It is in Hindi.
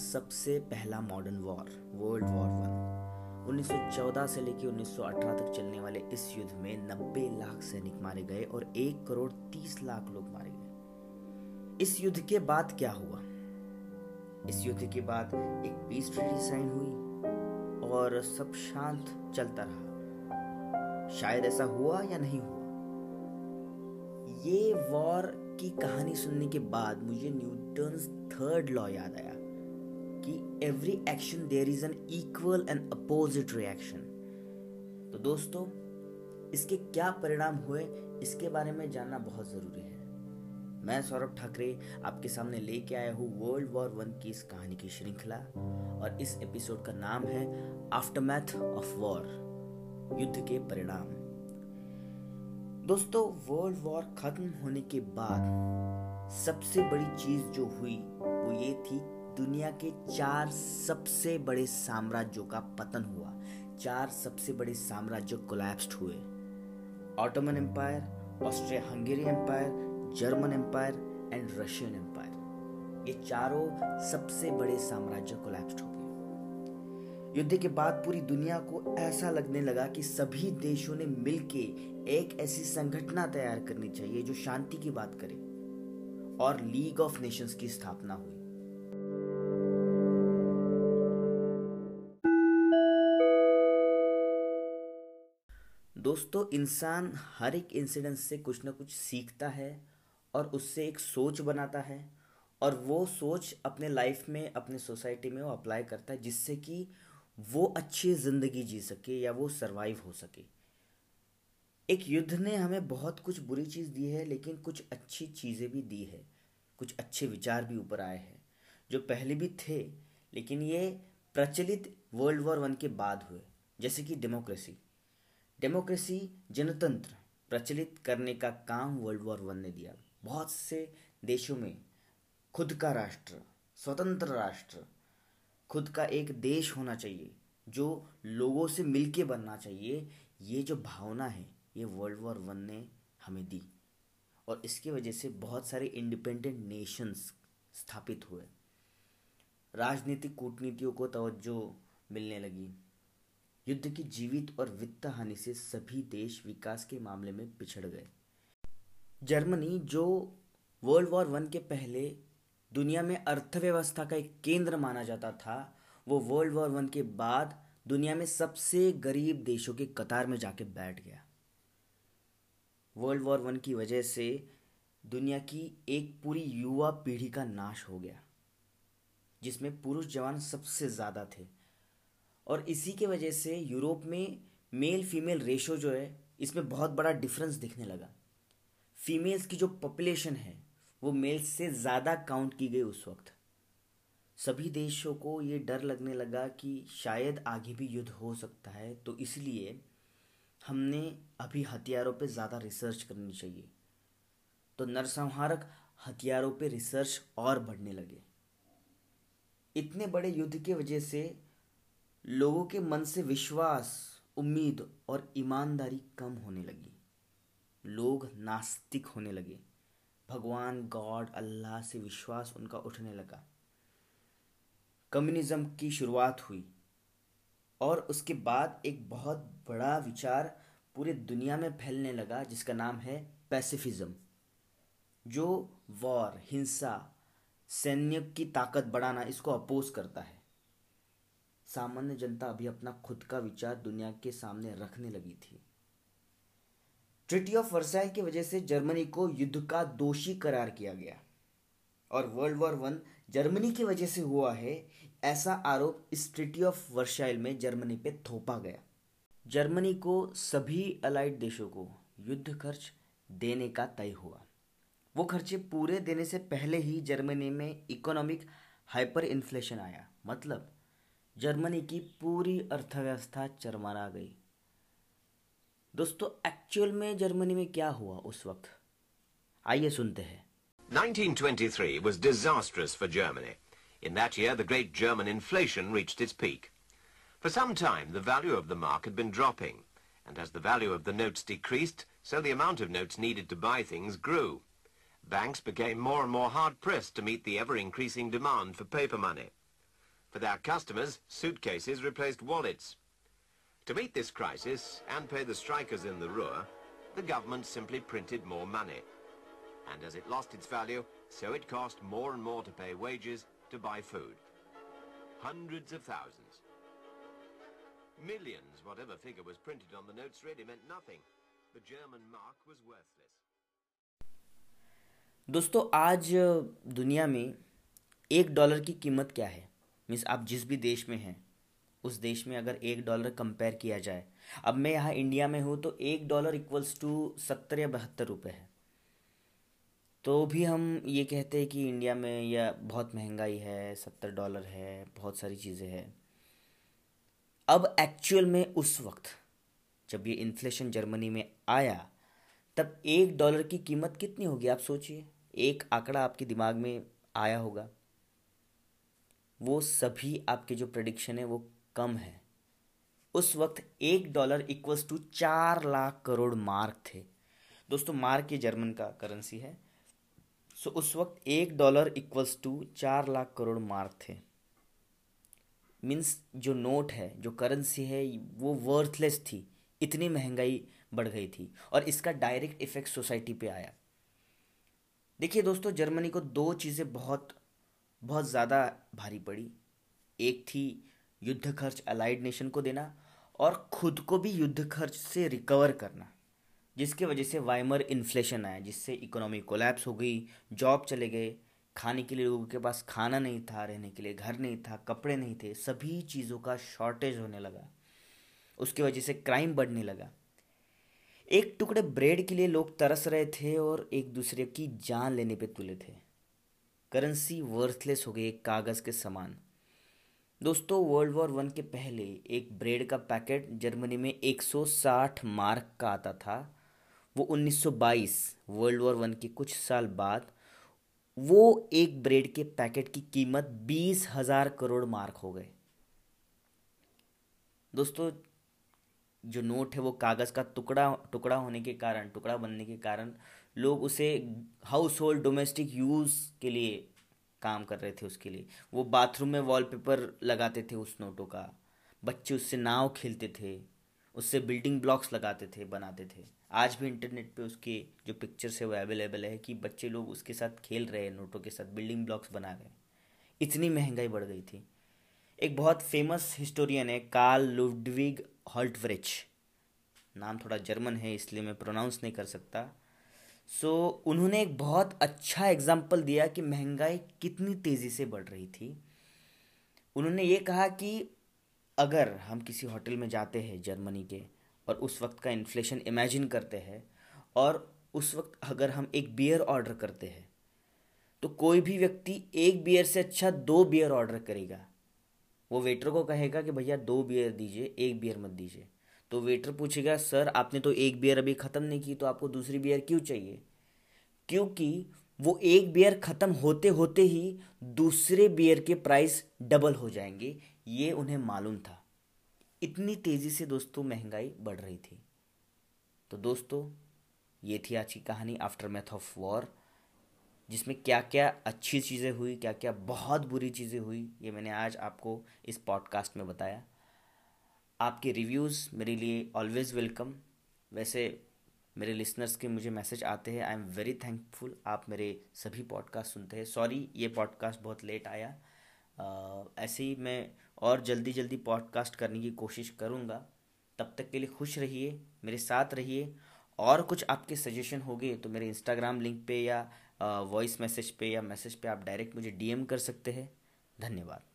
सबसे पहला modern war world war one 1914 से लेकर 1918 तक चलने वाले इस युद्ध में 90 लाख सैनिक मारे गए और एक करोड़ 30 लाख लोग मारे गए। इस युद्ध के बाद क्या हुआ? इस युद्ध के बाद एक पीस ट्रीटी साइन हुई और सब शांत चलता रहा। शायद ऐसा हुआ या नहीं हुआ? ये वॉर की कहानी सुनने के बाद मुझे न्यूटन थर्ड लॉ याद आया। कि every action there is an equal and opposite reaction तो दोस्तों, इसके क्या परिणाम हुए, इसके बारे में जानना बहुत ज़रूरी है। मैं सौरभ ठाकरे आपके सामने लेके आया हूँ वर्ल्ड वॉर वन की इस कहानी की श्रृंखला, और इस एपिसोड का नाम है आफ्टरमैथ ऑफ़ वॉर युद्ध के परिणाम। दोस्तों वर्ल्ड वॉर खत्म होने के बाद सबसे बड़ी चीज़ जो हुई, वो ये थी दुनिया के चार सबसे बड़े साम्राज्यों का पतन हुआ। चार सबसे बड़े साम्राज्य कोलैप्स्ड हुए। Ottoman empire Austria Hungary empire German empire and Russian empire ये चारों सबसे बड़े साम्राज्य कोलैप्स्ड हो युद्ध के बाद पूरी दुनिया को ऐसा लगने लगा कि सभी देशों ने मिलके एक ऐसी संगठना तैयार करनी चाहिए जो शांति की बात करे और लीग ऑफ़ नेशंस की स्थापना हुई। दोस्तों, इंसान हर एक इंसिडेंट से कुछ ना कुछ सीखता है और उससे एक सोच बनाता है और वो सोच अपने लाइफ में, अपने सोसाइटी में वो अप्लाई करता है जिससे कि वो अच्छी ज़िंदगी जी सके या वो सरवाइव हो सके। एक युद्ध ने हमें बहुत कुछ बुरी चीज़ दी है, लेकिन कुछ अच्छी चीज़ें भी दी है। कुछ अच्छे विचार भी ऊपर आए हैं, जो पहले भी थे, लेकिन ये प्रचलित वर्ल्ड वॉर वन के बाद हुए, जैसे कि डेमोक्रेसी डेमोक्रेसी जनतंत्र प्रचलित करने का काम वर्ल्ड वॉर वन ने दिया। बहुत से देशों में खुद का राष्ट्र, स्वतंत्र राष्ट्र, खुद का एक देश होना चाहिए, जो लोगों से मिलके बनना चाहिए। ये जो भावना है, ये वर्ल्ड वॉर वन ने हमें दी। और इसकी वजह से बहुत सारे इंडिपेंडेंट नेशंस स्थापित हुए। राजनीतिक कूटनीतियों को तवज्जो मिलने लगी। युद्ध की जीवित और वित्त हानि से सभी देश विकास के मामले में पिछड़ गए। जर्मनी, जो वर्ल्ड वॉर वन के पहले दुनिया में अर्थव्यवस्था का एक केंद्र माना जाता था, वो वर्ल्ड वॉर वन के बाद दुनिया में सबसे गरीब देशों के कतार में जाके बैठ गया। वर्ल्ड वॉर वन की वजह से दुनिया की एक पूरी युवा पीढ़ी का नाश हो गया, जिसमें पुरुष जवान सबसे ज़्यादा थे। और इसी के वजह से यूरोप में मेल फीमेल रेशो जो है, इसमें बहुत बड़ा डिफरेंस दिखने लगा। फीमेल्स की जो पॉपुलेशन है, वो मेल्स से ज़्यादा काउंट की गई उस वक्त। सभी देशों को ये डर लगने लगा कि शायद आगे भी युद्ध हो सकता है तो इसलिए हमने अभी हथियारों पे ज़्यादा रिसर्च करनी चाहिए। तो नरसंहारक हथियारों पे रिसर्च और बढ़ने लगे। इतने बड़े युद्ध की वजह से लोगों के मन से विश्वास, उम्मीद और ईमानदारी कम होने लगी। लोग नास्तिक होने लगे। भगवान, गॉड, अल्लाह से विश्वास उनका उठने लगा। कम्युनिज्म की शुरुआत हुई और उसके बाद एक बहुत बड़ा विचार पूरे दुनिया में फैलने लगा, जिसका नाम है पैसिफिज्म, जो वॉर, हिंसा, सैन्य की ताकत बढ़ाना इसको अपोज करता है। सामान्य जनता अभी अपना खुद का विचार दुनिया के सामने रखने लगी थी। ट्रिटी ऑफ़ वर्साइल की वजह से जर्मनी को युद्ध का दोषी करार किया गया। और वर्ल्ड वॉर वन जर्मनी की वजह से हुआ है, ऐसा आरोप इस ट्रिटी ऑफ़ वर्साइल में जर्मनी पे थोपा गया। जर्मनी को सभी अलाइड देशों को युद्ध खर्च देने का तय हुआ। वो खर्चे पूरे देने से पहले ही जर्मनी में इकोनॉमिक हाइपर इन्फ्लेशन आया। मतलब जर्मनी की पूरी अर्थव्यवस्था चरमरा गई दोस्तों एक्चुअल में जर्मनी में क्या हुआ उस वक्त आइए सुनते हैं 1923 was disastrous for Germany. In that year, the great German inflation reached its peak. For some time, the value of the mark had been dropping, and as the value of the notes decreased, so the amount of notes needed to buy things grew. Banks became more and more hard-pressed to meet the ever-increasing demand for paper money. For their customers, suitcases replaced wallets. To meet this crisis and pay the strikers in the Ruhr, the government simply printed more money. And as it lost its value, so it cost more and more to pay wages to buy food. Hundreds of thousands. Millions, whatever figure was printed on the notes, really meant nothing. The German mark was worthless. दोस्तों आज दुनिया में एक डॉलर की कीमत क्या है मीन्स आप जिस भी देश में हैं, उस देश में अगर एक डॉलर कंपेयर किया जाए, अब मैं यहाँ इंडिया में हूँ तो एक डॉलर इक्वल्स टू सत्तर या बहत्तर रुपये है। तो भी हम ये कहते हैं कि इंडिया में यह बहुत महँगाई है, सत्तर डॉलर है, बहुत सारी चीज़ें हैं। अब एक्चुअल में उस वक्त जब ये इन्फ्लेशन जर्मनी में आया, तब एक डॉलर की कीमत कितनी होगी आप सोचिए? एक आंकड़ा आपके दिमाग में आया होगा। वो सभी आपके जो प्रडिक्शन है वो कम है। उस वक्त एक डॉलर इक्वल्स टू चार लाख करोड़ मार्क थे। दोस्तों मार्क ये जर्मन का करेंसी है। सो उस वक्त एक डॉलर इक्वल्स टू चार लाख करोड़ मार्क थे। मीन्स जो नोट है, जो करेंसी है, वो वर्थलेस थी। इतनी महँगाई बढ़ गई थी और इसका डायरेक्ट इफ़ेक्ट सोसाइटी पे आया। देखिए दोस्तों जर्मनी को दो चीज़ें बहुत बहुत ज़्यादा भारी पड़ी। एक थी युद्ध खर्च अलाइड नेशन को देना और खुद को भी युद्ध खर्च से रिकवर करना, जिसके वजह से वाइमर इन्फ्लेशन आया, जिससे इकोनॉमी कोलैप्स हो गई जॉब चले गए, खाने के लिए लोगों के पास खाना नहीं था, रहने के लिए घर नहीं था, कपड़े नहीं थे, सभी चीज़ों का शॉर्टेज होने लगा। उसकी वजह से क्राइम बढ़ने लगा। एक टुकड़े ब्रेड के लिए लोग तरस रहे थे और एक दूसरे की जान लेने पे तुले थे। करेंसी वर्थलेस हो गई एक कागज़ के समान। दोस्तों वर्ल्ड वॉर वन के पहले एक ब्रेड का पैकेट जर्मनी में 160 मार्क का आता था। वो 1922 वर्ल्ड वॉर वन के कुछ साल बाद, वो एक ब्रेड के पैकेट की कीमत बीस हज़ार करोड़ मार्क हो गए। दोस्तों, जो नोट है वो कागज़ का टुकड़ा टुकड़ा होने के कारण, टुकड़ा बनने के कारण लोग उसे हाउस होल्ड डोमेस्टिक यूज़ के लिए काम कर रहे थे उसके लिए। वो बाथरूम में वॉलपेपर लगाते थे उस नोटों का। बच्चे उससे नाव खेलते थे, उससे बिल्डिंग ब्लॉक्स लगाते थे, बनाते थे। आज भी इंटरनेट पे उसके जो पिक्चर्स है वो अवेलेबल है कि बच्चे लोग उसके साथ खेल रहे हैं, नोटों के साथ बिल्डिंग ब्लॉक्स बना रहे हैं। इतनी महँगाई बढ़ गई थी। एक बहुत फ़ेमस हिस्टोरियन है कार्ल लुडविग हॉल्टवरिच नाम थोड़ा जर्मन है, इसलिए मैं प्रोनाउंस नहीं कर सकता। सो उन्होंने एक बहुत अच्छा एग्ज़ाम्पल दिया कि महँगाई कितनी तेज़ी से बढ़ रही थी। उन्होंने ये कहा कि अगर हम किसी होटल में जाते हैं जर्मनी के और उस वक्त का इन्फ्लेशन इमेजिन करते हैं और उस वक्त अगर हम एक बियर ऑर्डर करते हैं तो कोई भी व्यक्ति एक बियर से अच्छा दो बियर ऑर्डर करेगा। वो वेटर को कहेगा कि भैया दो बियर दीजिए, एक बियर मत दीजिए। तो वेटर पूछेगा, सर, आपने तो एक बियर अभी ख़त्म नहीं की तो आपको दूसरी बियर क्यों चाहिए? क्योंकि वो एक बियर ख़त्म होते होते ही दूसरे बियर के प्राइस डबल हो जाएँगे। ये उन्हें मालूम था। इतनी तेज़ी से दोस्तों महँगाई बढ़ रही थी। तो दोस्तों, ये थी आज की कहानी आफ्टर मैथ ऑफ़ वॉर जिसमें क्या क्या अच्छी चीज़ें हुई क्या क्या बहुत बुरी चीज़ें हुई, ये मैंने आज आपको इस पॉडकास्ट में बताया। आपके रिव्यूज़ मेरे लिए ऑलवेज़ वेलकम वैसे मेरे लिसनर्स के मुझे मैसेज आते हैं. आई एम वेरी थैंकफुल आप मेरे सभी पॉडकास्ट सुनते हैं. सॉरी ये पॉडकास्ट बहुत लेट आया. ऐसे ही मैं और जल्दी जल्दी पॉडकास्ट करने की कोशिश करूँगा. तब तक के लिए खुश रहिए, मेरे साथ रहिए. और कुछ आपके सजेशन हो गए तो मेरे इंस्टाग्राम लिंक पे या वॉइस मैसेज पे या मैसेज पे आप डायरेक्ट मुझे डीएम कर सकते हैं. धन्यवाद.